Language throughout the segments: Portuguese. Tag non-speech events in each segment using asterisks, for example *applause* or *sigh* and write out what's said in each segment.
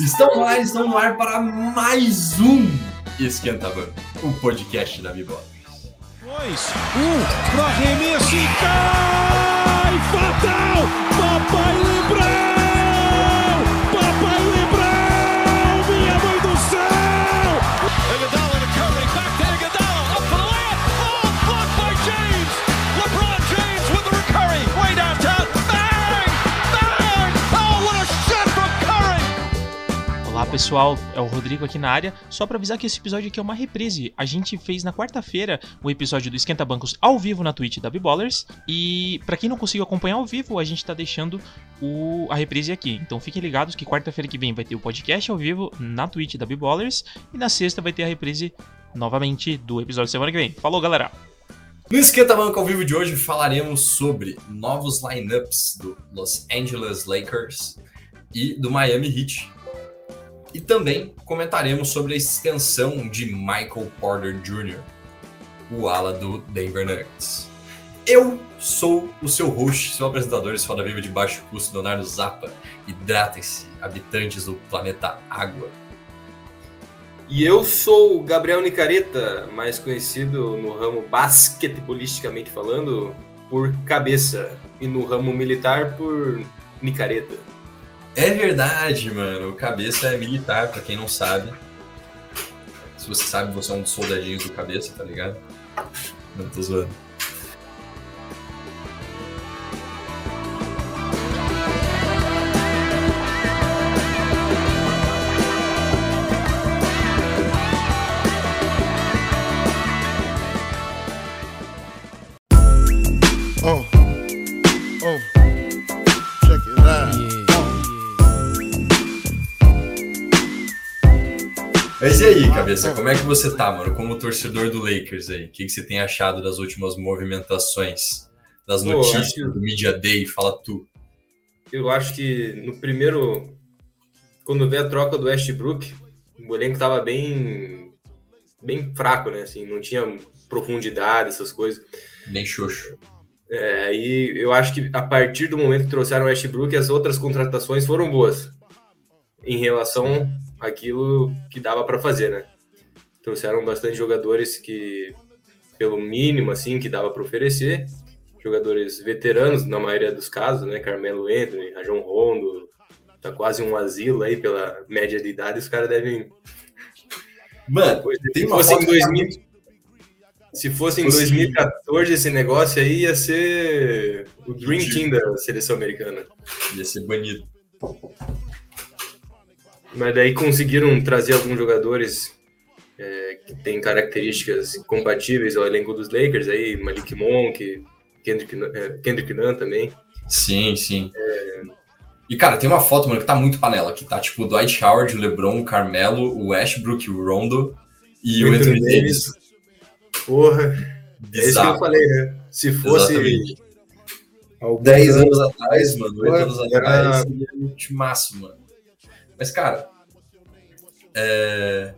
Estão ar, estão no ar para mais um Esquenta Banco, o podcast da Bibola. Dois, um, pro arremesso e cai! Fatal! Papai Lebrão! Pessoal, é o Rodrigo aqui na área. Só pra avisar que esse episódio aqui é uma reprise. A gente fez na quarta-feira o episódio do Esquenta Bancos ao vivo na Twitch da Biballers. E pra quem não conseguiu acompanhar ao vivo, a gente tá deixando o- a reprise aqui. Então fiquem ligados que quarta-feira que vem vai ter o podcast ao vivo na Twitch da Biballers. E na sexta vai ter a reprise novamente do episódio semana que vem. Falou, galera! No Esquenta Banco ao vivo de hoje falaremos sobre novos lineups do Los Angeles Lakers e do Miami Heat. E também comentaremos sobre a extensão de Michael Porter Jr., o ala do Denver Nuggets. Eu sou o seu host, seu apresentador e foda viva de baixo custo, Leonardo Zappa. Hidratem-se, habitantes do planeta Água. E eu sou o Gabriel Nicareta, mais conhecido no ramo basquetebolisticamente falando por cabeça e no ramo militar por Nicareta. É verdade, mano. O cabeça é militar, pra quem não sabe. Se você sabe, você é um dos soldadinhos do cabeça, tá ligado? Não tô zoando. Aí, cabeça, como é que você tá, mano? Como torcedor do Lakers aí? O que, que você tem achado das últimas movimentações? Das Pô, notícias acho- do Media Day? Fala tu. Eu acho que no primeiro, quando veio a troca do Westbrook, o elenco tava bem, bem fraco, né? Assim, não tinha profundidade, essas coisas. Bem xoxo. É, aí eu acho que a partir do momento que trouxeram o Westbrook, as outras contratações foram boas em relação àquilo que dava para fazer, né? Trouxeram bastante jogadores que, pelo mínimo, assim, que dava para oferecer, jogadores veteranos na maioria dos casos, né? Carmelo Anthony, Rajon Rondo, tá quase um asilo aí pela média de idade, os caras devem Mano, se tem uma fosse em 2000 se fosse em Fosse- 2014 esse negócio aí ia ser o Dream Team da seleção americana. ia ser banido. Mas daí conseguiram trazer alguns jogadores é, que têm características compatíveis ao elenco dos Lakers, aí Malik Monk, Kendrick, é, Kendrick Nunn também. Sim, sim. E, cara, tem uma foto, mano, que tá muito panela. Que tá, tipo, o Dwight Howard, o LeBron, o Carmelo, o Westbrook, o Rondo e o Anthony Davis. Porra, é isso que eu Bizarro. falei, né? Se fosse Exatamente. alguns 10 anos atrás, mano, 8 anos Era- atrás, seria muito massa, mano. Mas, cara, é,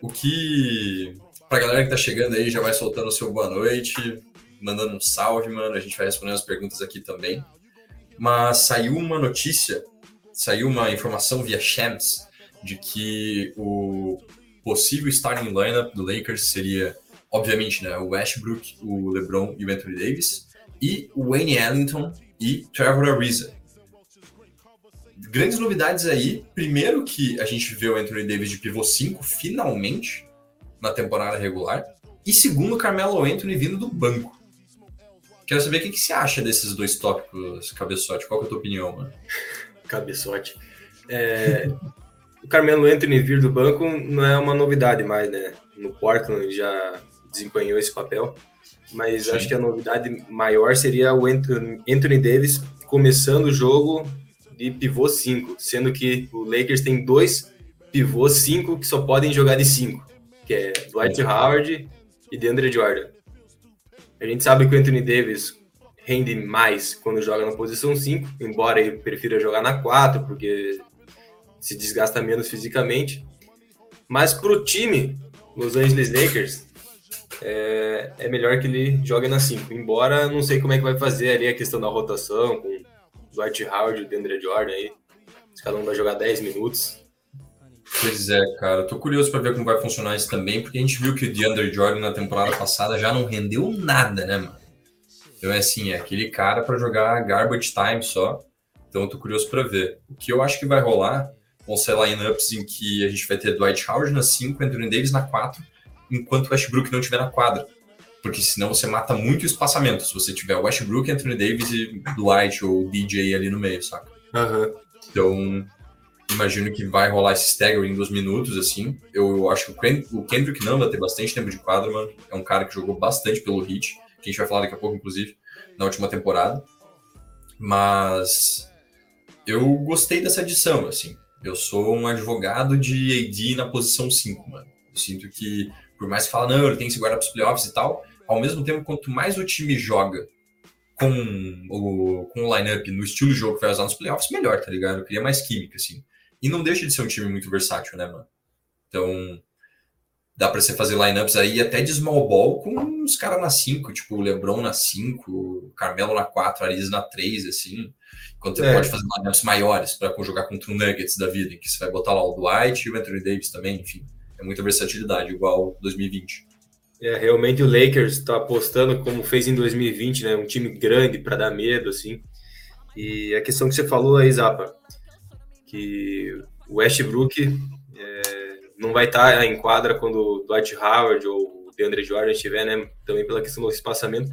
o que. Pra galera que tá chegando aí, já vai soltando o seu boa noite, mandando um salve, mano. A gente vai respondendo as perguntas aqui também. Mas saiu uma notícia, saiu uma informação via Shams de que o possível starting lineup do Lakers seria, obviamente, né, o Westbrook, o LeBron e o Anthony Davis, e o Wayne Ellington e Trevor Ariza. Grandes novidades aí. Primeiro que a gente vê o Anthony Davis de pivô 5 finalmente na temporada regular. E segundo, o Carmelo Anthony vindo do banco. Quero saber o que, que você acha desses dois tópicos, Cabeçote. Qual que é a tua opinião, mano? *laughs* cabeçote. É, o Carmelo Anthony vir do banco não é uma novidade mais, né? No Portland já desempenhou esse papel, mas Sim. acho que a novidade maior seria o Anthony Davis começando o jogo de pivô 5, sendo que o Lakers tem dois pivôs 5 que só podem jogar de 5, que é Dwight Howard e DeAndre Jordan. A gente sabe que o Anthony Davis rende mais quando joga na posição 5, embora ele prefira jogar na 4, porque se desgasta menos fisicamente. Mas para o time, Los Angeles Lakers, é, é melhor que ele jogue na 5. Embora não sei como é que vai fazer ali a questão da rotação, com Dwight Howard o DeAndre Jordan aí. Cada um vai jogar 10 minutos. Pois é, cara. Tô curioso para ver como vai funcionar isso também, porque a gente viu que o DeAndre Jordan na temporada passada já não rendeu nada, né, mano? Então é assim, é aquele cara para jogar garbage time só. Então tô curioso para ver. O que eu acho que vai rolar vão ser lineups em que a gente vai ter Dwight Howard na 5, Anthony Davis na 4, enquanto Westbrook não estiver na quadra. Porque senão você mata muito o espaçamento. Se você tiver Westbrook, Anthony Davis e Dwight ou DJ ali no meio, saca? Aham. Então, imagino que vai rolar esse staggering dos minutos, assim. Eu, acho que o, Ken- o Kendrick não vai ter bastante tempo de quadra, mano. É um cara que jogou bastante pelo Heat, que a gente vai falar daqui a pouco, inclusive, na última temporada. Mas eu gostei dessa adição, assim. Eu sou um advogado de AD na posição 5, mano. Eu sinto que, por mais que fala, não, ele tem que se guardar para os playoffs e tal, ao mesmo tempo, quanto mais o time joga com o, com o lineup no estilo de jogo que vai usar nos playoffs, melhor, tá ligado? Queria mais química, assim. E não deixa de ser um time muito versátil, né, mano? Então, dá pra você fazer lineups aí até de small ball com os caras na 5, tipo o LeBron na 5, o Carmelo na 4, a Ariz na 3, assim. Enquanto você É. pode fazer lineups maiores pra jogar contra o Nuggets da vida, em que você vai botar lá o Dwight e o Anthony Davis também, enfim. É muita versatilidade, igual 2020. É, realmente o Lakers está apostando como fez em 2020, né? Um time grande para dar medo, assim. E a questão que você falou aí, Zapa, que o Westbrook é, não vai estar em quadra quando o Dwight Howard ou o DeAndre Jordan estiver, né? Também pela questão do espaçamento.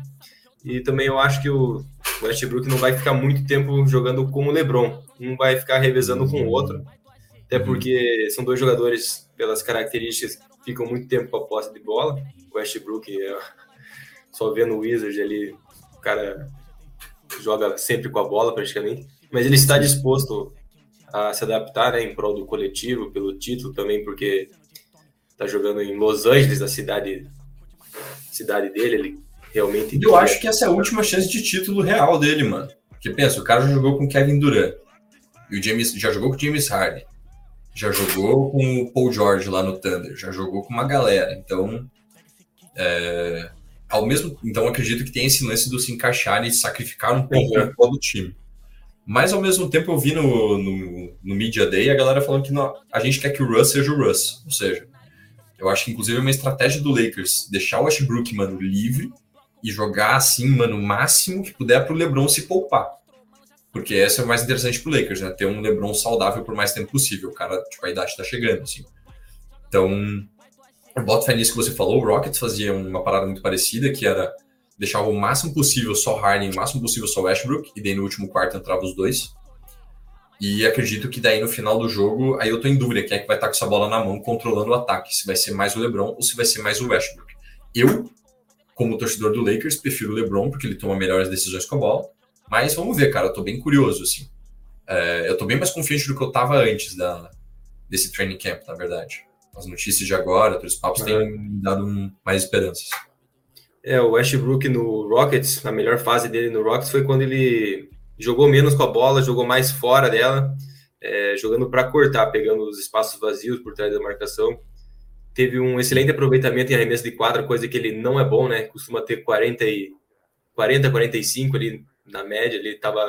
E também eu acho que o Westbrook não vai ficar muito tempo jogando com o LeBron. Um vai ficar revezando com o outro. Até porque são dois jogadores, pelas características, ficam muito tempo com a posse de bola. O Westbrook, é, só vendo o Wizard ali, o cara joga sempre com a bola praticamente. Mas ele está disposto a se adaptar né, em prol do coletivo, pelo título também, porque está jogando em Los Angeles, a cidade, cidade dele. Ele realmente. Eu acho que essa é a última chance de título real dele, mano. Porque pensa, o cara já jogou com Kevin Durant. E o James já jogou com o James Harden. Já jogou com o Paul George lá no Thunder. Já jogou com uma galera. Então, é, ao mesmo, então acredito que tem esse lance do se encaixar e sacrificar um pouco Uhum. o prol do time. Mas ao mesmo tempo eu vi no, no, no Media Day a galera falando que não- a gente quer que o Russ seja o Russ. Ou seja, eu acho que inclusive é uma estratégia do Lakers deixar o Westbrook, mano, livre e jogar assim, mano, o máximo que puder pro LeBron se poupar. Porque essa é o mais interessante pro Lakers, né? Ter um LeBron saudável por mais tempo possível. O cara, tipo, a idade tá chegando, assim. Então, eu boto fé nisso que você falou. O Rockets fazia uma parada muito parecida, que era deixar o máximo possível só Harden, o máximo possível só Westbrook, e daí no último quarto entrava os dois. E acredito que daí no final do jogo, aí eu tô em dúvida quem é que vai estar com essa bola na mão controlando o ataque, se vai ser mais o LeBron ou se vai ser mais o Westbrook. Eu, como torcedor do Lakers, prefiro o LeBron porque ele toma melhores decisões com a bola, mas vamos ver, cara, eu tô bem curioso, assim. É, eu tô bem mais confiante do que eu tava antes da, desse training camp, na verdade. As notícias de agora, todos os papos têm me dado um- mais esperanças. É, o Westbrook no Rockets, a melhor fase dele no Rockets foi quando ele jogou menos com a bola, jogou mais fora dela, é, jogando para cortar, pegando os espaços vazios por trás da marcação. Teve um excelente aproveitamento em arremesso de quadra, coisa que ele não é bom, né? Costuma ter 40, e, 40 45 ali na média, ele estava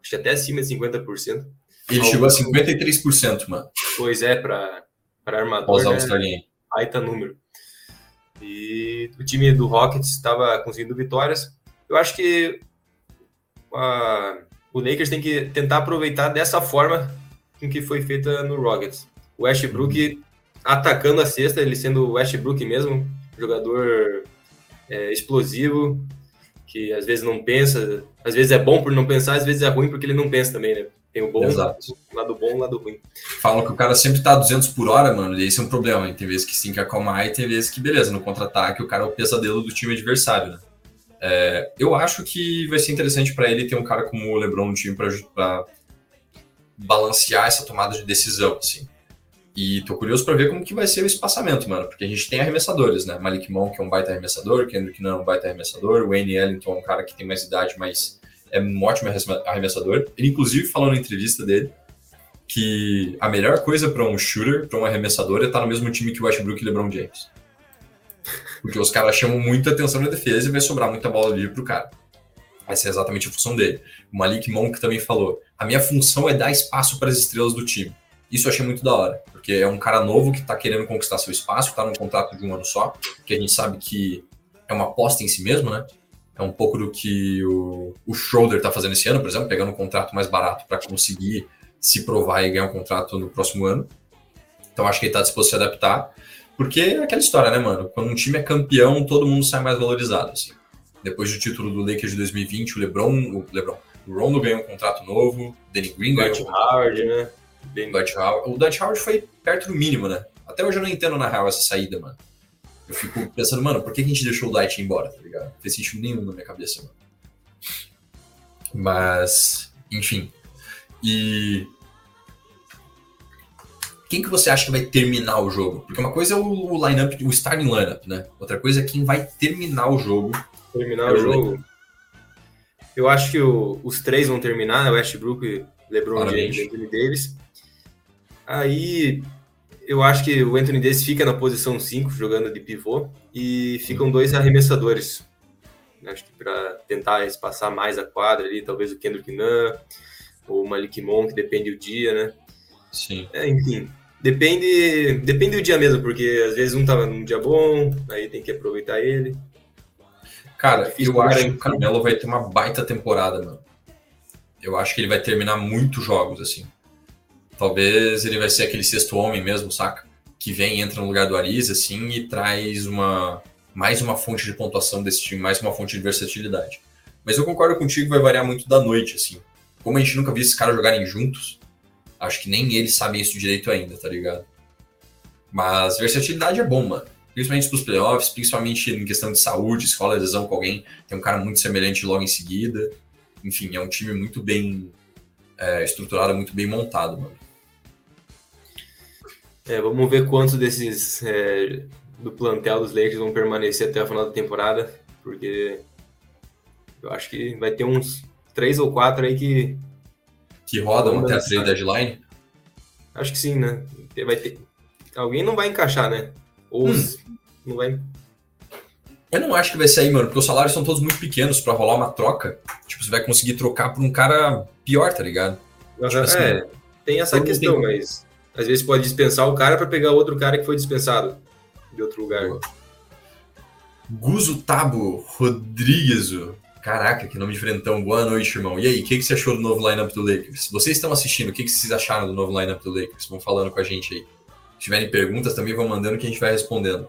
acho que até acima de 50%. Ele Ao- chegou a 53%, mano, Pois é, para armador, a né? Game. baita número. E o time do Rockets estava conseguindo vitórias. Eu acho que ah, o Lakers tem que tentar aproveitar dessa forma com que foi feita no Rockets. O Westbrook atacando a cesta, ele sendo o Westbrook mesmo, jogador é, explosivo, que às vezes não pensa, às vezes é bom por não pensar, às vezes é ruim porque ele não pensa também, né? Tem o bom, Exato. o lado bom o lado ruim. Falam que o cara sempre tá a 200 por hora, mano, e esse é um problema. hein? Tem vezes que sim que acalmar e tem vezes que, beleza, no contra-ataque o cara é o pesadelo do time adversário, né? É, eu acho que vai ser interessante pra ele ter um cara como o LeBron no time pra balancear essa tomada de decisão, assim. E tô curioso pra ver como que vai ser o espaçamento, mano, porque a gente tem arremessadores, né? Malik Monk é um baita arremessador, Kendrick Nunn é um baita arremessador, Wayne Ellington é um cara que tem mais idade, mas é um ótimo arremessa- arremessador. Ele, inclusive, falou na entrevista dele que a melhor coisa para um shooter, para um arremessador, é estar no mesmo time que o Westbrook e LeBron James. Porque os caras chamam muita atenção na defesa e vai sobrar muita bola livre pro cara. Essa é exatamente a função dele. O Malik Monk também falou: a minha função é dar espaço para as estrelas do time. Isso eu achei muito da hora, porque é um cara novo que tá querendo conquistar seu espaço, tá num contrato de um ano só, que a gente sabe que é uma aposta em si mesmo, né? É um pouco do que o, o Schroeder tá fazendo esse ano, por exemplo, pegando um contrato mais barato para conseguir se provar e ganhar um contrato no próximo ano. Então acho que ele tá disposto a se adaptar, porque é aquela história, né, mano? Quando um time é campeão, todo mundo sai mais valorizado, assim. Depois do título do Lakers de 2020, o LeBron, o LeBron, o Rondo ganhou um contrato novo, o Danny Green ganhou um né? Bem, Dwight Howard. O Dwight Howard foi perto do mínimo, né? Até hoje eu não entendo na real essa saída, mano. Eu fico pensando, mano, por que a gente deixou o Dwight ir embora, tá ligado? Não fez sentido nenhum na minha cabeça, mano. Mas, enfim. E. Quem que você acha que vai terminar o jogo? Porque uma coisa é o, lineup, o starting lineup, né? Outra coisa é quem vai terminar o jogo. terminar É o jogo. Eu acho que o- os três vão terminar, né? Westbrook, LeBron. James e Anthony Davis. Aí eu acho que o Anthony Davis fica na posição 5, jogando de pivô, e ficam dois arremessadores. Acho que para tentar espaçar mais a quadra ali, talvez o Kendrick Nunn ou o Malik Monk, depende do dia, né? Sim. É, enfim, depende, depende do dia mesmo, porque às vezes um tá num dia bom, aí tem que aproveitar ele. Cara, Difícil eu acho que o Carmelo vai ter uma baita temporada, mano. Eu acho que ele vai terminar muitos jogos, assim. Talvez ele vai ser aquele sexto homem mesmo, saca? Que vem, entra no lugar do Ariza, assim, e traz uma mais uma fonte de pontuação desse time, mais uma fonte de versatilidade. Mas eu concordo contigo vai variar muito da noite, assim. Como a gente nunca viu esses caras jogarem juntos, acho que nem eles sabem isso direito ainda, tá ligado? Mas versatilidade é bom, mano. Principalmente pros playoffs, principalmente em questão de saúde, escola lesão com alguém, tem um cara muito semelhante logo em seguida. Enfim, é um time muito bem é, estruturado, muito bem montado, mano. É, vamos ver quantos desses é, do plantel dos Lakers vão permanecer até o final da temporada, porque eu acho que vai ter uns três ou quatro aí que Que rodam até a trade deadline. acho que sim, né? Vai ter alguém não vai encaixar, né? Ou os- não vai. Eu não acho que vai sair, mano, porque os salários são todos muito pequenos pra rolar uma troca. Tipo, você vai conseguir trocar por um cara pior, tá ligado? Tipo assim, é, tem essa questão, tem- mas às vezes pode dispensar o cara para pegar outro cara que foi dispensado de outro lugar. Boa. Guzo Tabo Rodrigues. Caraca, que nome diferentão. Boa noite, irmão. E aí, o que, que você achou do novo lineup do Lakers? Vocês estão assistindo, o que, que vocês acharam do novo lineup do Lakers? Vão falando com a gente aí. Se tiverem perguntas, também vão mandando que a gente vai respondendo.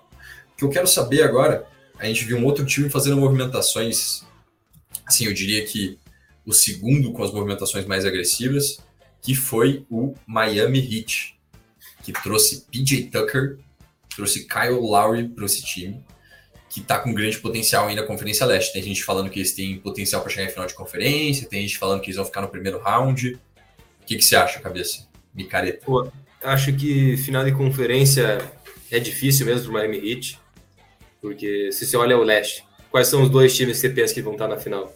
O que eu quero saber agora, a gente viu um outro time fazendo movimentações. Assim, eu diria que o segundo com as movimentações mais agressivas, que foi o Miami Heat, que trouxe PJ Tucker, trouxe Kyle Lowry para esse time que tá com grande potencial ainda na Conferência Leste. Tem gente falando que eles têm potencial para chegar em final de conferência, tem gente falando que eles vão ficar no primeiro round. O que, que você acha, cabeça? Micareta. Acho que final de conferência é difícil mesmo pro Miami Heat, porque se você olha o leste, quais são os dois times que você pensa que vão estar na final?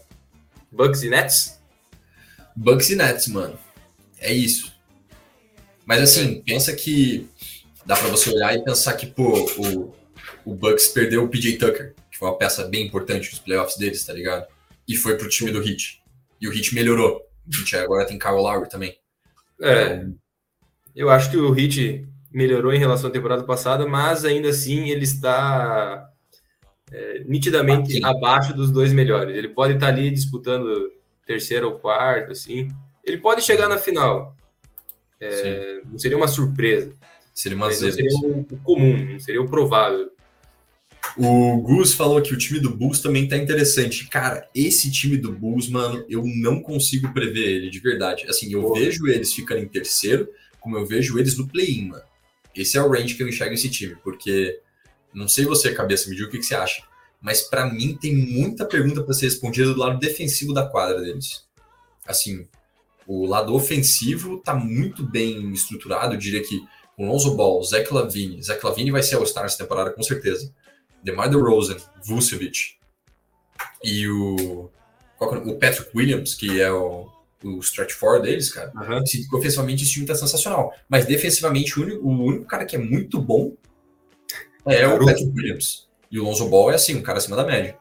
Bucks e Nets? Bucks e Nets, mano. É isso. Mas assim, pensa que dá para você olhar e pensar que, pô, o, o Bucks perdeu o PJ Tucker, que foi uma peça bem importante nos playoffs deles, tá ligado? E foi pro time do Heat. E o Heat melhorou. O Heat agora tem Kyle Lowry também. É, eu acho que o Heat melhorou em relação à temporada passada, mas ainda assim ele está é, nitidamente abaixo dos dois melhores. Ele pode estar ali disputando terceiro ou quarto, assim. Ele pode chegar na final. É, não seria uma surpresa. Seria uma zebra. seria o, comum, não seria o provável. O Gus falou que o time do Bulls também tá interessante. Cara, esse time do Bulls, mano, eu não consigo prever ele, de verdade. Assim, eu Porra. vejo eles ficando em terceiro, como eu vejo eles no play-in, mano. Esse é o range que eu enxergo esse time, porque não sei você, cabeça, me diga o que, que você acha. Mas pra mim tem muita pergunta pra ser respondida do lado defensivo da quadra deles. Assim, o lado ofensivo tá muito bem estruturado, eu diria que com Lonzo Ball, Zach Lavine, Zach Lavine vai ser All-Star essa temporada com certeza. DeMar DeRozan, Vucevic e o, qual que é o o Patrick Williams, que é o, o stretch four deles, cara. Esse- Ofensivamente, esse time tá sensacional. Mas defensivamente, o único, o único cara que é muito bom é o Garoto. Patrick Williams. E o Lonzo Ball é assim, um cara acima da média.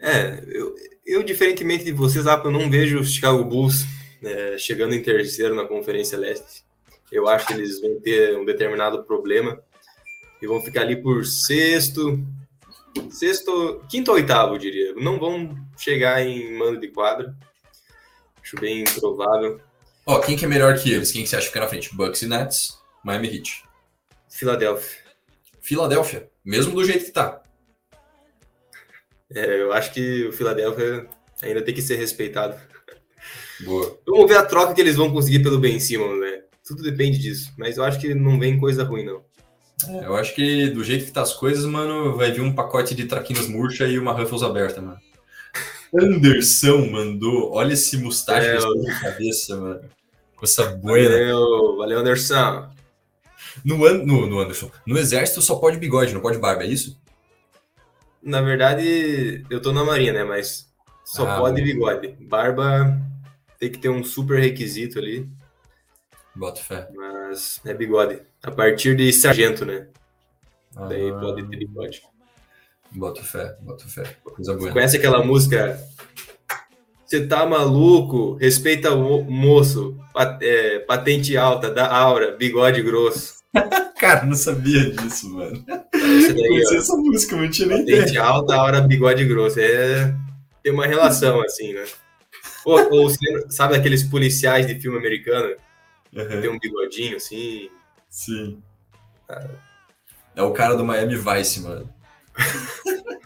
É, eu, eu diferentemente de vocês, eu não vejo o Chicago Bulls é, chegando em terceiro na Conferência Leste. Eu acho que eles vão ter um determinado problema e vão ficar ali por sexto, sexto, quinto ou oitavo, eu diria. Não vão chegar em mando de quadra. Acho bem improvável. Ó, quem que é melhor que eles? Quem que você acha que fica na frente? Bucks e Nets, Miami Heat. Filadélfia. Filadélfia, mesmo do jeito que tá. É, eu acho que o Filadélfia ainda tem que ser respeitado. Boa. Vamos ver a troca que eles vão conseguir pelo Ben Simmons, né? Tudo depende disso. Mas eu acho que não vem coisa ruim, não. É, eu acho que do jeito que tá as coisas, mano, vai vir um pacote de traquinas murcha e uma Ruffles aberta, mano. Anderson mandou, olha esse mustache na cabeça, mano. Com essa boina. Valeu, valeu, Anderson. No, An- no, no Anderson, no exército só pode bigode, não pode barba, é isso? Na verdade, eu tô na marinha, né? Mas só Ah, pode bigode. Barba tem que ter um super requisito ali, Bota fé. mas é bigode. A partir de sargento, né? Daí Ah, pode ter bigode. Bota fé, bota fé. Coisa boa. Conhece aquela música? Você tá maluco? Respeita o mo- moço. Pa- é, patente alta, da aura, bigode grosso. *laughs* Cara, não sabia disso, mano. Daí, ó. essa música, eu não tinha nem ideia. Patente alta, aura, bigode grosso. É, tem uma relação, assim, né? Ou, ou você- sabe aqueles policiais de filme americano? Uhum. Tem um bigodinho, assim. Sim. É o cara do Miami Vice, mano. *laughs*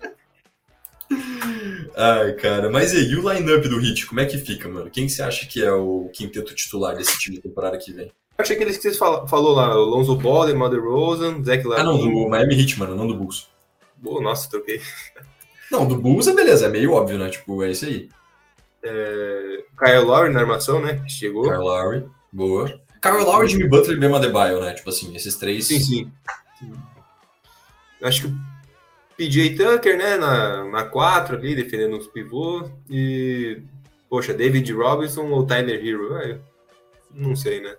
Ai, cara. Mas e aí, e o line-up do Hit, como é que fica, mano? Quem que você acha que é o quinteto titular desse time temporada que vem? Achei aqueles que você fala- falou lá, o Lonzo Ball, DeMar DeRozan, Zach Ah, não, do Miami Heat, mano, não do Bulls. Boa, nossa, troquei. Não, do Bulls é beleza, é meio óbvio, né? Tipo, é isso aí. Kyle Lowry na armação, né? Que chegou. Kyle Lowry, boa. Kyle Lowry, Jimmy Butler e Bam Adebayo, né? Tipo assim, esses três... Sim, sim. Acho que o PJ Tucker, né, na, na 4 ali, defendendo os pivôs. E, poxa, David Robinson ou Tyler Hero? É, não sei, né?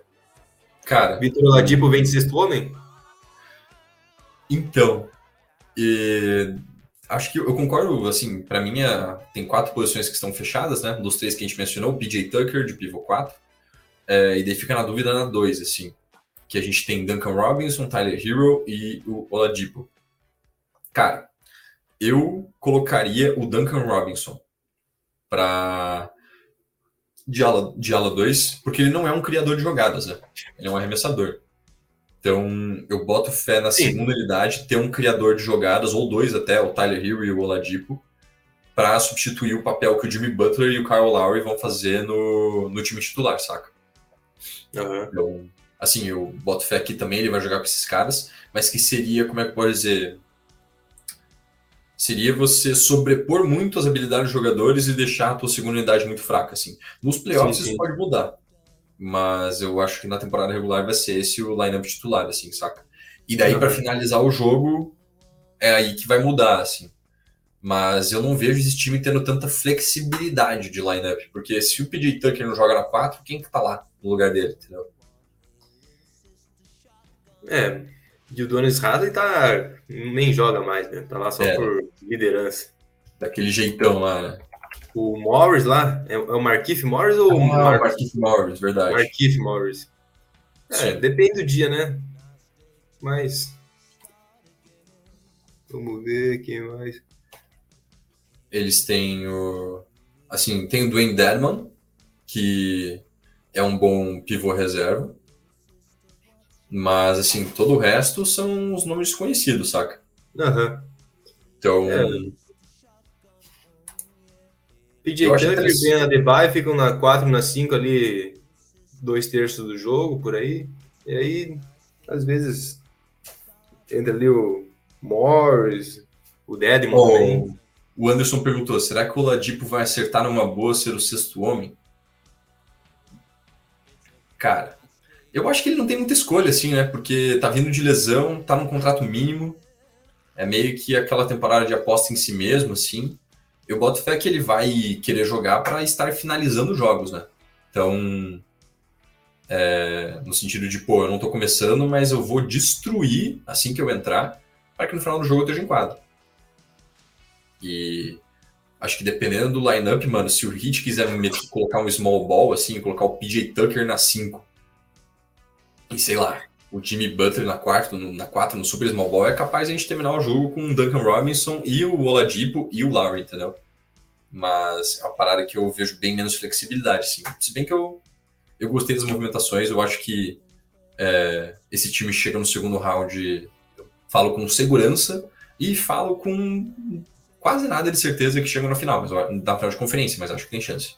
Cara, Vitor Oladipo vem de sexto homem? Então, e acho que eu concordo, assim, para mim é- tem quatro posições que estão fechadas, né? Dos três que a gente mencionou, o PJ Tucker de pivô 4, é, e daí fica na dúvida na 2, assim, que a gente tem Duncan Robinson, Tyler Hero e o Oladipo. Cara, eu colocaria o Duncan Robinson para de ala, de ala 2, porque ele não é um criador de jogadas, né? Ele é um arremessador. Então, eu boto fé na Sim. segunda unidade ter um criador de jogadas, ou dois até, o Tyler Hero e o Oladipo, para substituir o papel que o Jimmy Butler e o Kyle Lowry vão fazer no, no time titular, saca? Aham. Então, assim, eu boto fé aqui também, ele vai jogar com esses caras, mas que seria, como é que pode dizer? Seria você sobrepor muito as habilidades dos jogadores e deixar a tua segunda unidade muito fraca, assim. Nos playoffs Sim, isso sim. pode mudar, mas eu acho que na temporada regular vai ser esse o lineup titular, assim, saca? E daí, Uhum. para finalizar o jogo, é aí que vai mudar, assim. Mas eu não vejo esse time tendo tanta flexibilidade de lineup, porque se o PJ Tucker não joga na 4, quem que tá lá no lugar dele, entendeu? É, e o Donis Hasley tá. nem joga mais, né? Tá lá só É. por liderança. Daquele jeitão lá, né? O Morris lá, é, é o Markif Morris ou o Ah, Mar Marquinhos Morris, verdade. Markif Morris? É, Sim. depende do dia, né? Mas. Vamos ver quem mais. Eles têm o. Assim, tem o Dwayne Dedman, que é um bom pivô reserva. Mas, assim, todo o resto são os nomes desconhecidos, saca? Aham. Então, É. PJ Tucker vem na Debye, ficam na 4, na 5 ali, dois terços do jogo, por aí. E aí, às vezes, entra ali o Morris, o Dedmon também. o Anderson perguntou: será que o Ladipo vai acertar numa boa ser o sexto homem? Cara, eu acho que ele não tem muita escolha, assim, né? Porque tá vindo de lesão, tá num contrato mínimo. É meio que aquela temporada de aposta em si mesmo, assim. Eu boto fé que ele vai querer jogar para estar finalizando jogos, né? Então, é, no sentido de, pô, eu não tô começando, mas eu vou destruir assim que eu entrar, para que no final do jogo eu esteja em quadro. E Acho que dependendo do lineup, mano, se o Heat quiser colocar um small ball, assim, colocar o PJ Tucker na 5, e sei lá, o Jimmy Butler na 4, no, na 4 no super small ball, é capaz de a gente terminar o jogo com o Duncan Robinson e o Oladipo e o Lowry, entendeu? Mas é uma parada que eu vejo bem menos flexibilidade, sim. Se bem que eu, eu gostei das movimentações, eu acho que é, esse time chega no segundo round, falo com segurança e falo com quase nada de certeza que chega no final, mas na final de conferência, mas acho que tem chance.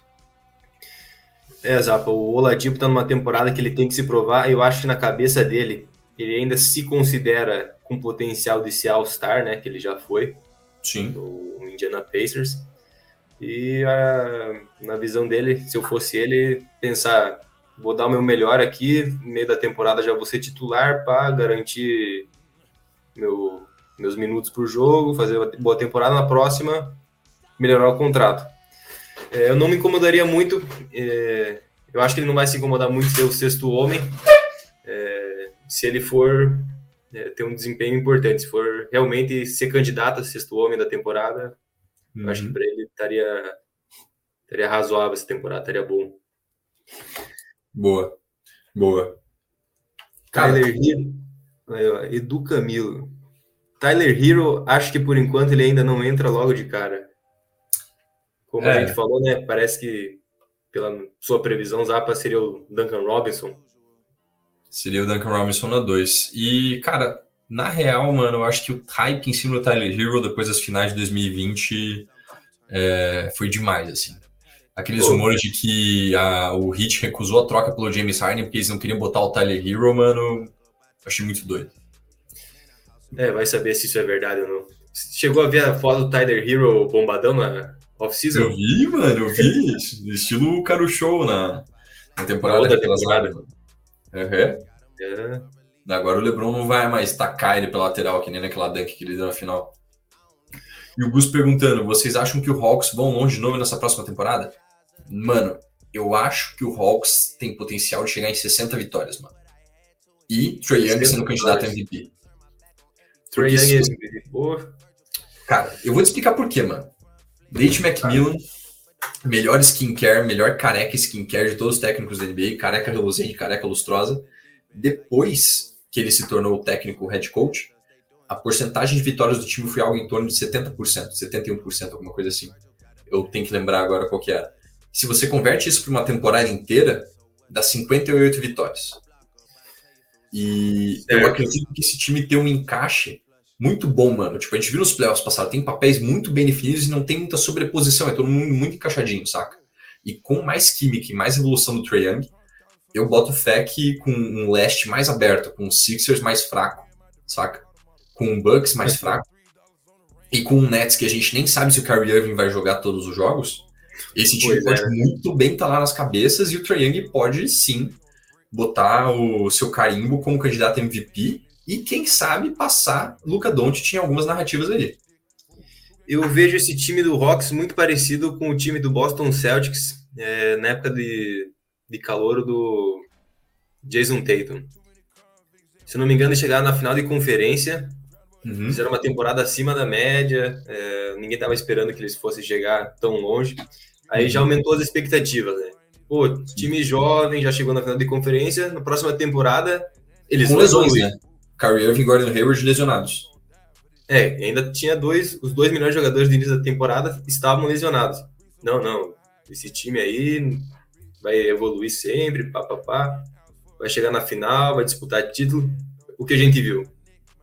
É, Zapa, o Oladipo tá numa temporada que ele tem que se provar. Eu acho que na cabeça dele, ele ainda se considera com potencial de ser All-Star, né? Que ele já foi Sim. no Indiana Pacers. E ah, na visão dele, se eu fosse ele, pensar, vou dar o meu melhor aqui, no meio da temporada já vou ser titular para garantir meu- meus minutos por jogo, fazer uma boa temporada na próxima, melhorar o contrato. É, eu não me incomodaria muito, é, eu acho que ele não vai se incomodar muito ser o sexto homem, é, se ele for é, ter um desempenho importante, se for realmente ser candidato a sexto homem da temporada, eu acho que para ele estaria, estaria razoável essa temporada, estaria bom. Boa. Boa. Tyler Hero, Edu Camilo. Tyler Hero, acho que por enquanto ele ainda não entra logo de cara. Como a É. gente falou, né? Parece que pela sua previsão, Zapa seria o Duncan Robinson. Seria o Duncan Robinson na 2. E, cara, na real, mano, eu acho que o hype em cima do Tyler Hero depois das finais de 2020 é, foi demais, assim. Aqueles Pô. rumores de que a- o Heat recusou a troca pelo James Harden porque eles não queriam botar o Tyler Hero, mano, achei muito doido. É, vai saber se isso é verdade ou não. Chegou a ver a foto do Tyler Hero bombadão na Eu off-season? vi, mano, eu vi. Estilo Caro Show na, na temporada outra retrasada. temporada. Uhum. É. Agora o LeBron não vai mais tacar ele pela lateral, que nem naquela dunk que ele deu na final. E o Gus perguntando: vocês acham que o Hawks vão longe de novo nessa próxima temporada? Mano, eu acho que o Hawks tem potencial de chegar em 60 vitórias, mano. E Trey Young 60 sendo candidato a. MVP. Porque Young, se- pô, Cara, eu vou te explicar por quê, mano. Nate McMillan, melhor skincare, melhor careca skincare de todos os técnicos da NBA, careca reluzente, careca lustrosa. Depois que ele se tornou o técnico head coach, a porcentagem de vitórias do time foi algo em torno de 70%, 71%, alguma coisa assim. Eu tenho que lembrar agora qual que era. Se você converte isso para uma temporada inteira, dá 58 vitórias. E eu acredito que esse time tem um encaixe muito bom, mano. Tipo, a gente viu nos playoffs passados, tem papéis muito bem definidos e não tem muita sobreposição, é todo mundo muito encaixadinho, saca? E com mais química e mais evolução do Trae Young, eu boto fé que com um leste mais aberto, com um Sixers mais fraco, saca? Com um Bucks mais fraco, e com um Nets que a gente nem sabe se o Kyrie Irving vai jogar todos os jogos, esse time Pois pode é. muito bem estar lá nas cabeças e o Trae Young pode sim botar o seu carimbo como candidato MVP e quem sabe passar Luca Doncic em algumas narrativas ali. Eu vejo esse time do Hawks muito parecido com o time do Boston Celtics é, na época de, de calor do Jason Tatum. Se não me engano, eles chegaram na final de conferência, Uhum. fizeram uma temporada acima da média, é, ninguém estava esperando que eles fossem chegar tão longe. Aí já aumentou as expectativas, né? Pô, time jovem, já chegou na final de conferência, na próxima temporada eles Com vão lesões, né? Kyrie Irving e Gordon Hayward lesionados. É, ainda tinha dois, os dois melhores jogadores do início da temporada estavam lesionados. Não, não, esse time aí vai evoluir sempre, pá, pá, pá, vai chegar na final, vai disputar título. O que a gente viu?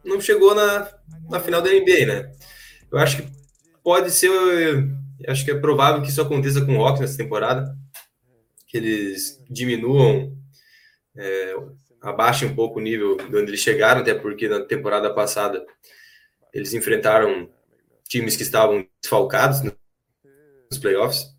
Não chegou na, na final da NBA, né? Eu acho que pode ser, acho que é provável que isso aconteça com o Hawks nessa temporada, que eles diminuam, é, abaixem um pouco o nível de onde eles chegaram, até porque na temporada passada eles enfrentaram times que estavam desfalcados nos playoffs.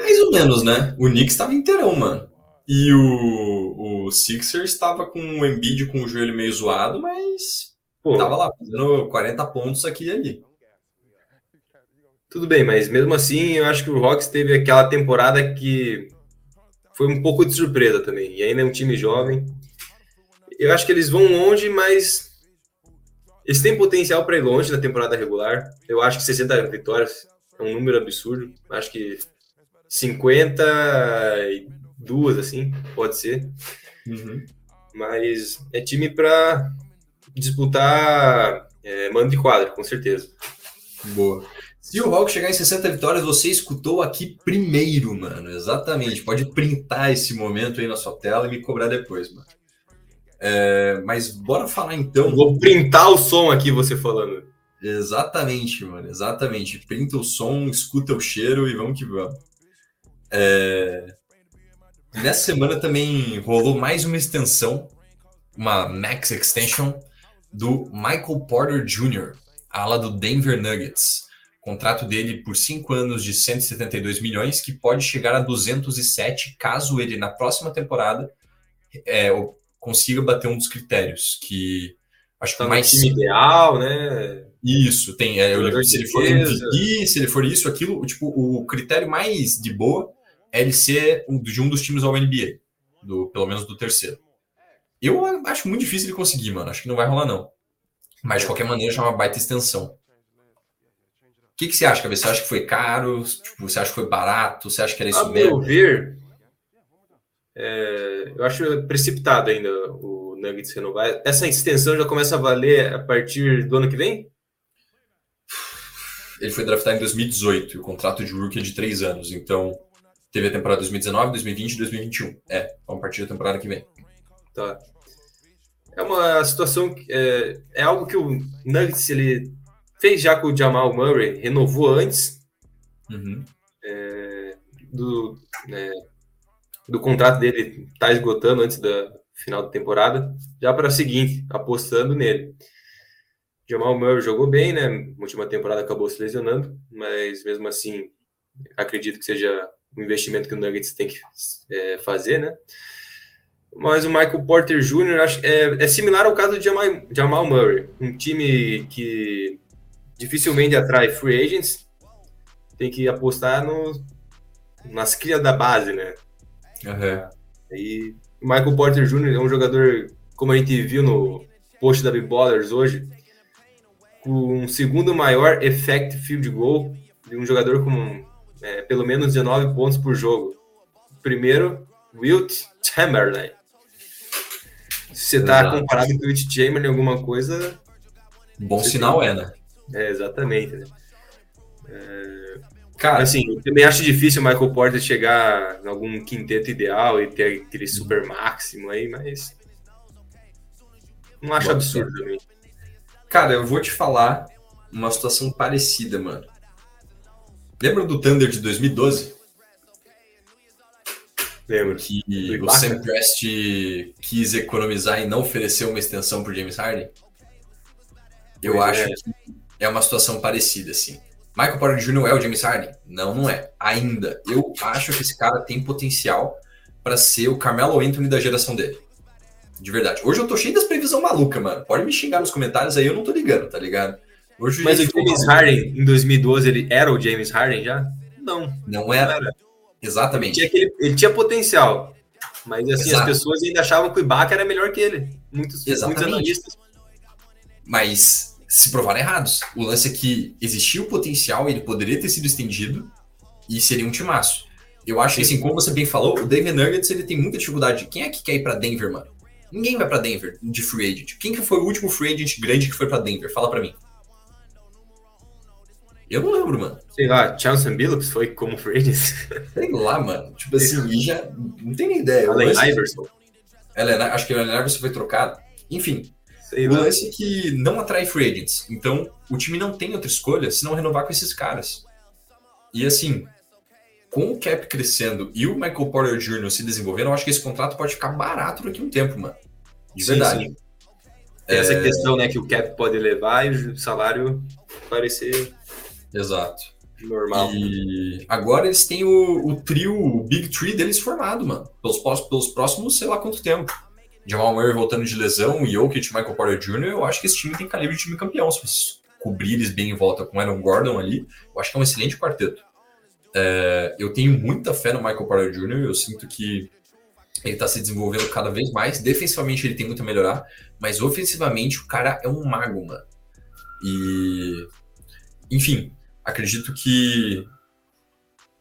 Mais ou menos, né? O Knicks estava inteirão, mano. E o, o Sixers estava com o Embiid com o joelho meio zoado, mas Pô, tava lá fazendo 40 pontos aqui e ali. tudo bem, mas mesmo assim eu acho que o Hawks teve aquela temporada que foi um pouco de surpresa também. E ainda é um time jovem. Eu acho que eles vão longe, mas Eles têm potencial para ir longe na temporada regular. Eu acho que 60 vitórias é um número absurdo. Acho que 52, assim, pode ser. Uhum. Mas é time para disputar é, mando de quadra, com certeza. Boa. Se o Hawks chegar em 60 vitórias, você escutou aqui primeiro, mano. Exatamente. Pode printar esse momento aí na sua tela e me cobrar depois, mano. É, mas bora falar então. Vou printar o som aqui, você falando. Exatamente, mano. Exatamente. Printa o som, escuta o cheiro e vamos que vamos. É, Nessa semana também rolou mais uma extensão, uma max extension do Michael Porter Jr., ala do Denver Nuggets. Contrato dele por 5 anos de 172 milhões, que pode chegar a 207 caso ele, na próxima temporada, é, consiga bater um dos critérios, que acho que Tá mais time ideal, né? isso, tem. É, eu se ele for. MVP, se ele for isso, aquilo, tipo, o critério mais de boa é ele ser de um dos times ao NBA, do, pelo menos do terceiro. Eu acho muito difícil ele conseguir, mano. Acho que não vai rolar, não. Mas de qualquer maneira, já é uma baita extensão. O que, que você acha, Cabeça? Você acha que foi caro? Tipo, você acha que foi barato? Você acha que era isso A meu mesmo? ver, é, eu acho precipitado ainda o Nuggets renovar. Essa extensão já começa a valer a partir do ano que vem? Ele foi draftado em 2018 e o contrato de rookie é de três anos. Então, teve a temporada 2019, 2020 e 2021. É, vamos partir da temporada que vem. Tá. É uma situação que é, é algo que o Nuggets ele fez já com o Jamal Murray, renovou antes Uhum. do, né, do contrato dele tá esgotando antes da final da temporada, já para a seguinte, apostando nele. Jamal Murray jogou bem, né? Na última temporada acabou se lesionando, mas mesmo assim acredito que seja um investimento que o Nuggets tem que é, fazer, né? Mas o Michael Porter Jr. acho- é, é similar ao caso do Jamal, Jamal Murray, um time que dificilmente atrai free agents, tem que apostar no, nas crias da base, né? Aham. E o Michael Porter Jr. é um jogador, como a gente viu no post da B-Ballers hoje, com o segundo maior effective field goal de um jogador com é, pelo menos 19 pontos por jogo. Primeiro, Wilt Chamberlain. Se você tá Exato. comparado com o Wilt Chamberlain em alguma coisa, Bom sinal tem- é, né? É exatamente, né? Cara, Assim, eu também acho difícil o Michael Porter chegar em algum quinteto ideal e ter aquele super máximo aí, mas. Não acho absurdo também. cara, eu vou te falar uma situação parecida, mano. Lembra do Thunder de 2012? Lembro. Que o? Sam Presti quis economizar e não ofereceu uma extensão pro James Harden? Eu Pois acho é. que é uma situação parecida, assim. Michael Porter Jr. é o James Harden? Não, não é. Ainda. Eu acho que esse cara tem potencial para ser o Carmelo Anthony da geração dele. De verdade. Hoje eu tô cheio das previsões malucas, mano. Pode me xingar nos comentários aí, eu não tô ligando, tá ligado? Hoje Mas o James maluco. Harden, em 2012, ele era o James Harden já? Não. Não era. era. Ele Exatamente. tinha, aquele- ele tinha potencial. Mas assim, Exato. as pessoas ainda achavam que o Ibaka era melhor que ele. Muitos, muitos analistas. mas se provaram errados. O lance é que existia o potencial, ele poderia ter sido estendido e seria um timaço. Eu acho que, assim, como você bem falou, o Denver Nuggets ele tem muita dificuldade. Quem é que quer ir pra Denver, mano? Ninguém vai pra Denver de free agent. Quem que foi o último free agent grande que foi pra Denver? Fala pra mim. Eu não lembro, mano. Sei lá, Chauncey Billups foi como free agent. Sei lá, mano. Tipo assim, e já não tem nem ideia. O Allen Iverson. Ellen- acho que o Allen Iverson foi trocado. Enfim, O lance é que não atrai free agents. Então, o time não tem outra escolha se não renovar com esses caras. E assim, com o cap crescendo e o Michael Porter Jr. se desenvolvendo, eu acho que esse contrato pode ficar barato daqui a um tempo, mano. De Sim, verdade. sim. Tem essa questão, né, que o cap pode levar e o salário parecer Exato. normal. E agora eles têm o, o trio, o Big Tree deles formado, mano. Pelos, pelos próximos, sei lá quanto tempo. Jamal Murray voltando de lesão, Jokic, Michael Porter Jr., eu acho que esse time tem calibre de time campeão. Se você cobrir eles bem em volta com Aaron Gordon ali, eu acho que é um excelente quarteto. É, eu tenho muita fé no Michael Porter Jr., eu sinto que ele tá se desenvolvendo cada vez mais. Defensivamente ele tem muito a melhorar, mas ofensivamente o cara é um mago, mano. E, enfim, acredito que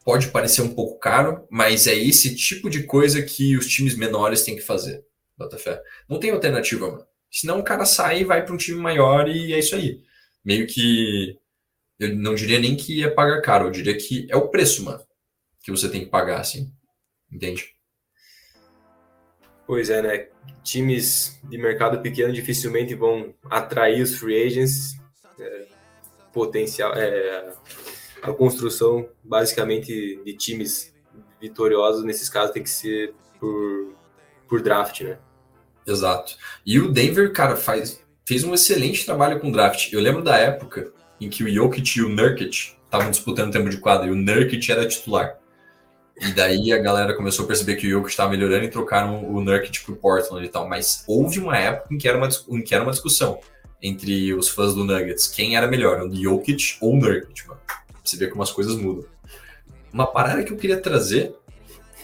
pode parecer um pouco caro, mas é esse tipo de coisa que os times menores têm que fazer. Botafé. Não tem alternativa, mano. Senão o cara sai e vai para um time maior e é isso aí. Meio que. Eu não diria nem que é pagar caro, eu diria que é o preço, mano. Que você tem que pagar, assim. Entende? Pois é, né? Times de mercado pequeno dificilmente vão atrair os free agents. É, potencial, é, a construção basicamente de times vitoriosos nesses casos tem que ser por, por draft, né? Exato. E o Denver, cara, faz, fez um excelente trabalho com draft. Eu lembro da época em que o Jokic e o Nurkic estavam disputando o tempo de quadra e o Nurkic era titular. E daí a galera começou a perceber que o Jokic estava melhorando e trocaram o Nurkic pro Portland e tal. Mas houve uma época em que era uma, em que era uma discussão entre os fãs do Nuggets. Quem era melhor, o Jokic ou o Nurkic, mano. Você vê como as coisas mudam. Uma parada que eu queria trazer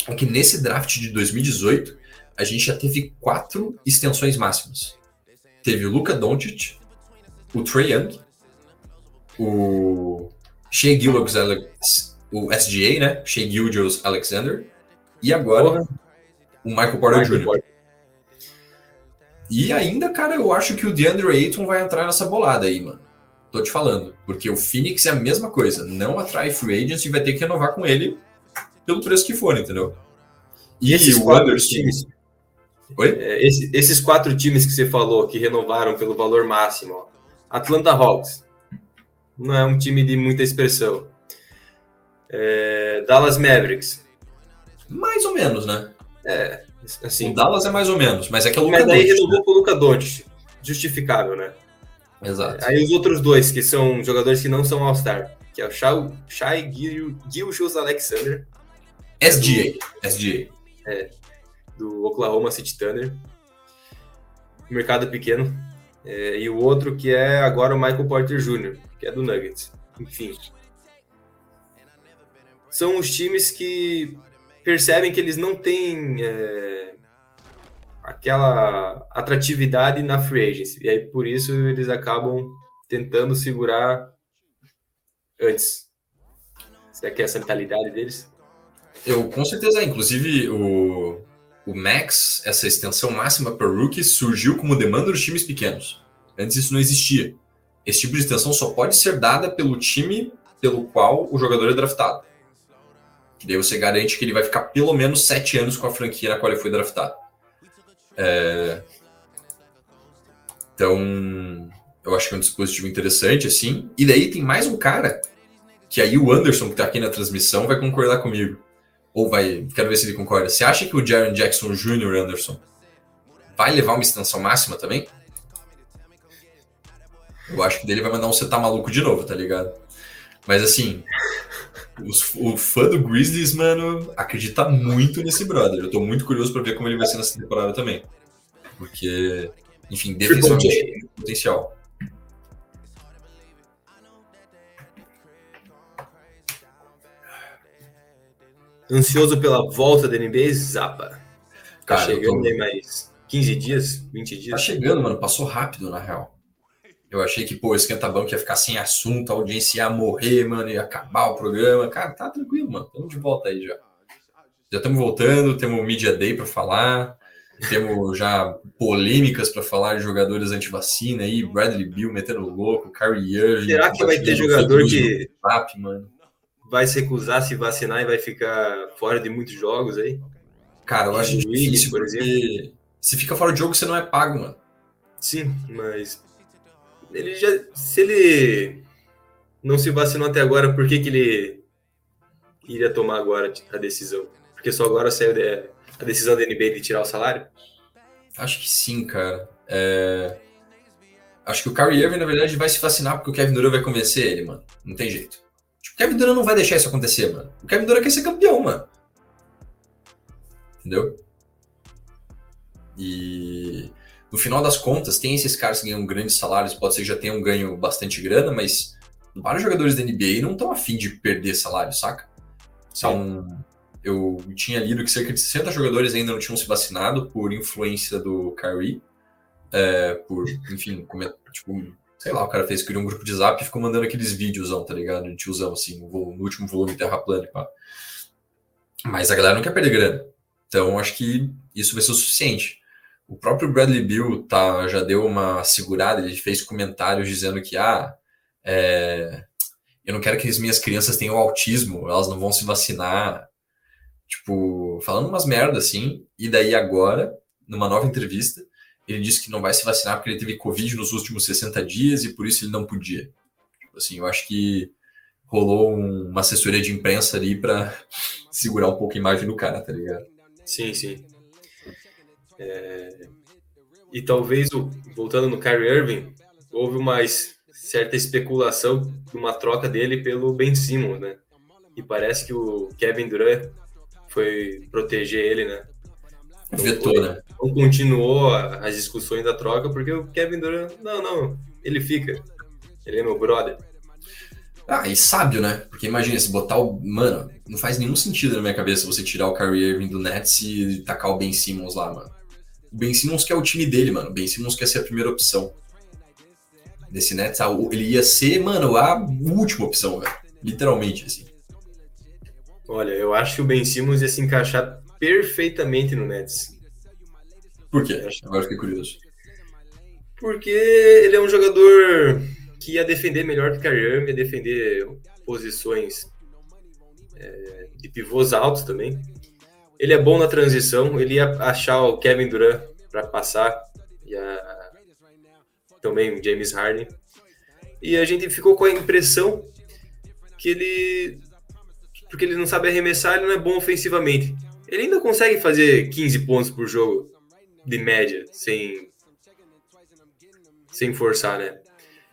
é que nesse draft de 2018, a gente já teve quatro extensões máximas. Teve o Luka Doncic, o Trey Young, o Shea Gilgeous o SGA, né? Shea Gilgeous Alexander, e agora o Michael Porter Michael Jr. Porter. E ainda, cara, eu acho que o DeAndre Ayton vai entrar nessa bolada aí, mano. Tô te falando. Porque o Phoenix é a mesma coisa. Não atrai free agents e vai ter que renovar com ele pelo preço que for, entendeu? E, esses o quatro Anderson... times? É, esse- esses quatro times que você falou que renovaram pelo valor máximo, ó. Atlanta Hawks, não é um time de muita expressão. É, Dallas Mavericks, Mais ou menos, né? assim, o Dallas é mais ou menos, mas é que é o Luka mas daí renovou com o Luka Doncic, justificável, né? né? Exato. Aí os outros dois, que são jogadores que não são All-Star, que é o Shai, Gil- Gilgeous Alexander, SGA. SGA. Do Oklahoma City Thunder, mercado pequeno, É, e o outro que é agora o Michael Porter Jr., que é do Nuggets. Enfim. São os times que percebem que eles não têm é, aquela atratividade na free agency. E aí, por isso, eles acabam tentando segurar antes. Será que é essa mentalidade deles? Eu com certeza, inclusive o, o Max, essa extensão máxima para rookies, surgiu como demanda dos times pequenos. Antes isso não existia. Esse tipo de extensão só pode ser dada pelo time pelo qual o jogador é draftado. Que daí você garante que ele vai ficar pelo menos sete anos com a franquia na qual ele foi draftado. É, Então, eu acho que é um dispositivo interessante, assim. E daí tem mais um cara, que aí o Anderson, que tá aqui na transmissão, vai concordar comigo. Ou vai, quero ver se ele concorda. Você acha que o Jaron Jackson Jr. Anderson vai levar uma extensão máxima também? Eu acho que dele vai mandar um você tá maluco de novo, tá ligado? Mas assim, *laughs* os- o fã do Grizzlies, mano, acredita muito nesse brother. Eu tô muito curioso pra ver como ele vai ser nessa temporada também. Porque, enfim, defensivamente tem potencial. Ansioso pela volta da NBA, Zapa. Tá Cara, chegando tô- aí mais 15 dias, 20 Tá dias. chegando, mano. Passou rápido, na real. Eu achei que, pô, o esquenta-banco ia ficar sem assunto, a audiência ia morrer, mano, ia acabar o programa. Cara, tá tranquilo, mano. Estamos de volta aí já. Já estamos voltando, temos o Media Day pra falar. Temos já polêmicas pra falar de jogadores anti-vacina aí, Bradley Bill metendo louco, Kyrie Irving. Será que vai ter jogador que- WhatsApp, mano? Vai se recusar a se vacinar e vai ficar fora de muitos jogos aí? Cara, eu acho difícil, por porque se fica fora de jogo, você não é pago, mano. Sim, mas ele já, se ele não se vacinou até agora, por que, que ele iria tomar agora a decisão? Porque só agora saiu a decisão da NBA de tirar o salário? Acho que sim, cara. É, Acho que o Kyrie Irving, na verdade, vai se vacinar porque o Kevin Durant vai convencer ele, mano. Não tem jeito. O Kevin Durant não vai deixar isso acontecer, mano. O Kevin Durant quer ser campeão, mano. Entendeu? E no final das contas, tem esses caras que ganham grandes salários, pode ser que já tenham ganho bastante grana, mas vários jogadores da NBA não estão afim de perder salário, saca? Então, eu tinha lido que cerca de 60 jogadores ainda não tinham se vacinado por influência do Kyrie. É, por, enfim, tipo, sei lá, o cara fez, criou um grupo de zap e ficou mandando aqueles vídeozão, tá ligado? De tiozão, assim, no, último volume Terra Plana pá. Mas a galera não quer perder grana. Então, acho que isso vai ser o suficiente. O próprio Bradley Bill tá, já deu uma segurada, ele fez comentários dizendo que, ah, é, eu não quero que as minhas crianças tenham autismo, elas não vão se vacinar. Tipo, falando umas merdas assim. E daí agora, numa nova entrevista, ele disse que não vai se vacinar porque ele teve Covid nos últimos 60 dias e por isso ele não podia. Tipo assim, eu acho que rolou um- uma assessoria de imprensa ali pra *laughs* segurar um pouco a imagem do cara, tá ligado? Sim, sim. É, E talvez, voltando no Kyrie Irving, houve uma certa especulação de uma troca dele pelo Ben Simmons, né? E parece que o Kevin Durant foi proteger ele, né? Vetou, né? Não continuou as discussões da troca, porque o Kevin Durant, não, não, ele fica. Ele é meu brother. Ah, e sábio, né? Porque imagina, se botar o. Mano, não faz nenhum sentido na minha cabeça você tirar o Kyrie Irving do Nets e tacar o Ben Simmons lá, mano. O Ben Simmons quer o time dele, mano. O Ben Simmons quer ser a primeira opção. Desse Nets, ah, ele ia ser, mano, a última opção, velho. Literalmente, assim. Olha, eu acho que o Ben Simmons ia se encaixar perfeitamente no Nets. Por quê? Agora fiquei curioso. Porque ele é um jogador que ia defender melhor que Kyrie ia defender posições é, de pivôs altos também. Ele é bom na transição, ele ia achar o Kevin Durant para passar e a- também o James Harden. E a gente ficou com a impressão que ele porque ele não sabe arremessar, ele não é bom ofensivamente. Ele ainda consegue fazer 15 pontos por jogo de média, sem sem forçar, né?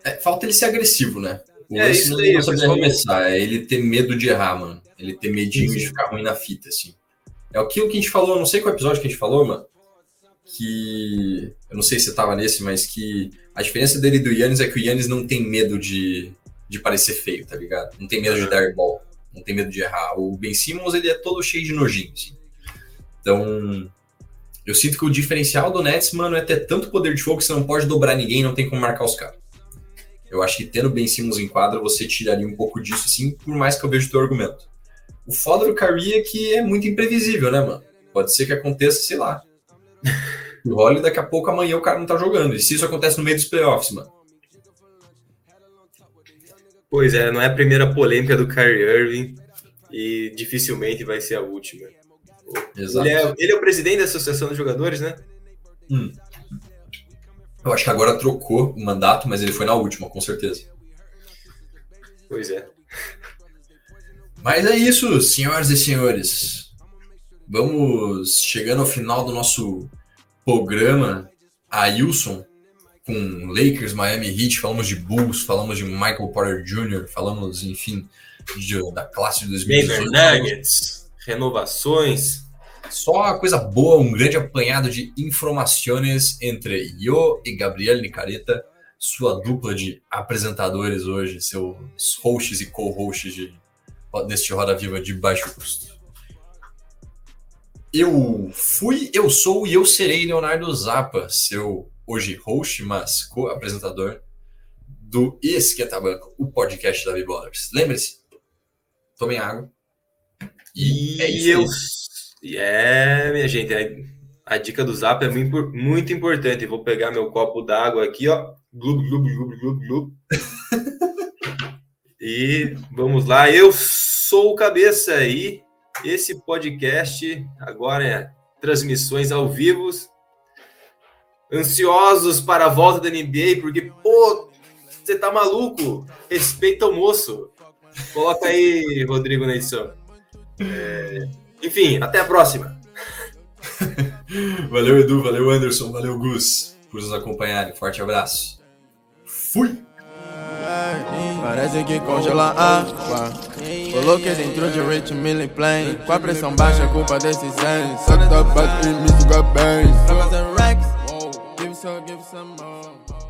É, falta ele ser agressivo, né? O É, isso não daí, é o saber arremessar, é ele ter medo de errar, mano. Ele ter medinho de ficar ruim na fita, assim. É aquilo que a gente falou, não sei qual episódio que a gente falou, mano. Que. Eu não sei se você tava nesse, mas que a diferença dele e do Yannis é que o Yannis não tem medo de, de parecer feio, tá ligado? Não tem medo de dar ball, não tem medo de errar. O Ben Simmons, ele é todo cheio de nojinho, assim. Então. Eu sinto que o diferencial do Nets, mano, é ter tanto poder de fogo que você não pode dobrar ninguém, não tem como marcar os caras. Eu acho que tendo Ben Simmons em quadra, você tiraria um pouco disso, assim, por mais que eu veja o teu argumento. O foda do Kyrie é que é muito imprevisível, né, mano? Pode ser que aconteça, sei lá. *laughs* O role daqui a pouco, amanhã o cara não tá jogando. E se isso acontece no meio dos playoffs, mano? Pois é, não é a primeira polêmica do Kyrie Irving e dificilmente vai ser a última. Exato. Ele é, ele é o presidente da Associação dos Jogadores, né? Hum. Eu acho que agora trocou o mandato, mas ele foi na última, com certeza. Pois é. Mas é isso, senhoras e senhores. Vamos chegando ao final do nosso programa. Ailson, com Lakers, Miami Heat, falamos de Bulls, falamos de Michael Porter Jr., falamos, enfim, de- da classe de Denver 2018. Nuggets, renovações. Só uma coisa boa, um grande apanhado de informações entre eu e Gabriel Nicareta, sua dupla de apresentadores hoje, seus hosts e co-hosts de, deste Roda Viva de baixo custo. Eu fui, eu sou e eu serei Leonardo Zappa, seu hoje host, mas co-apresentador do Esquenta Banco, o podcast da B-Ballers. Lembre-se, tomem água. E, é isso eu. aí. E É, minha gente, a, a dica do Zap é muito, muito importante. Vou pegar meu copo d'água aqui, ó. Glub, glub, glub, glub, glub. *laughs* e vamos lá. Eu sou o Cabeça e esse podcast agora é transmissões ao vivo. Ansiosos para a volta da NBA, porque, pô, você tá maluco? Respeita o moço. Coloca aí, Rodrigo, na edição. É, Enfim, até a próxima. *laughs* Valeu, Edu, valeu, Anderson, valeu, Gus, por nos acompanharem. Forte abraço. Fui! Parece que congela a água. Coloquei dentro de Rich Millie Plane. Com a pressão baixa, culpa desses anos. Só tá bate me suga bem. Racks. Give some, give some more.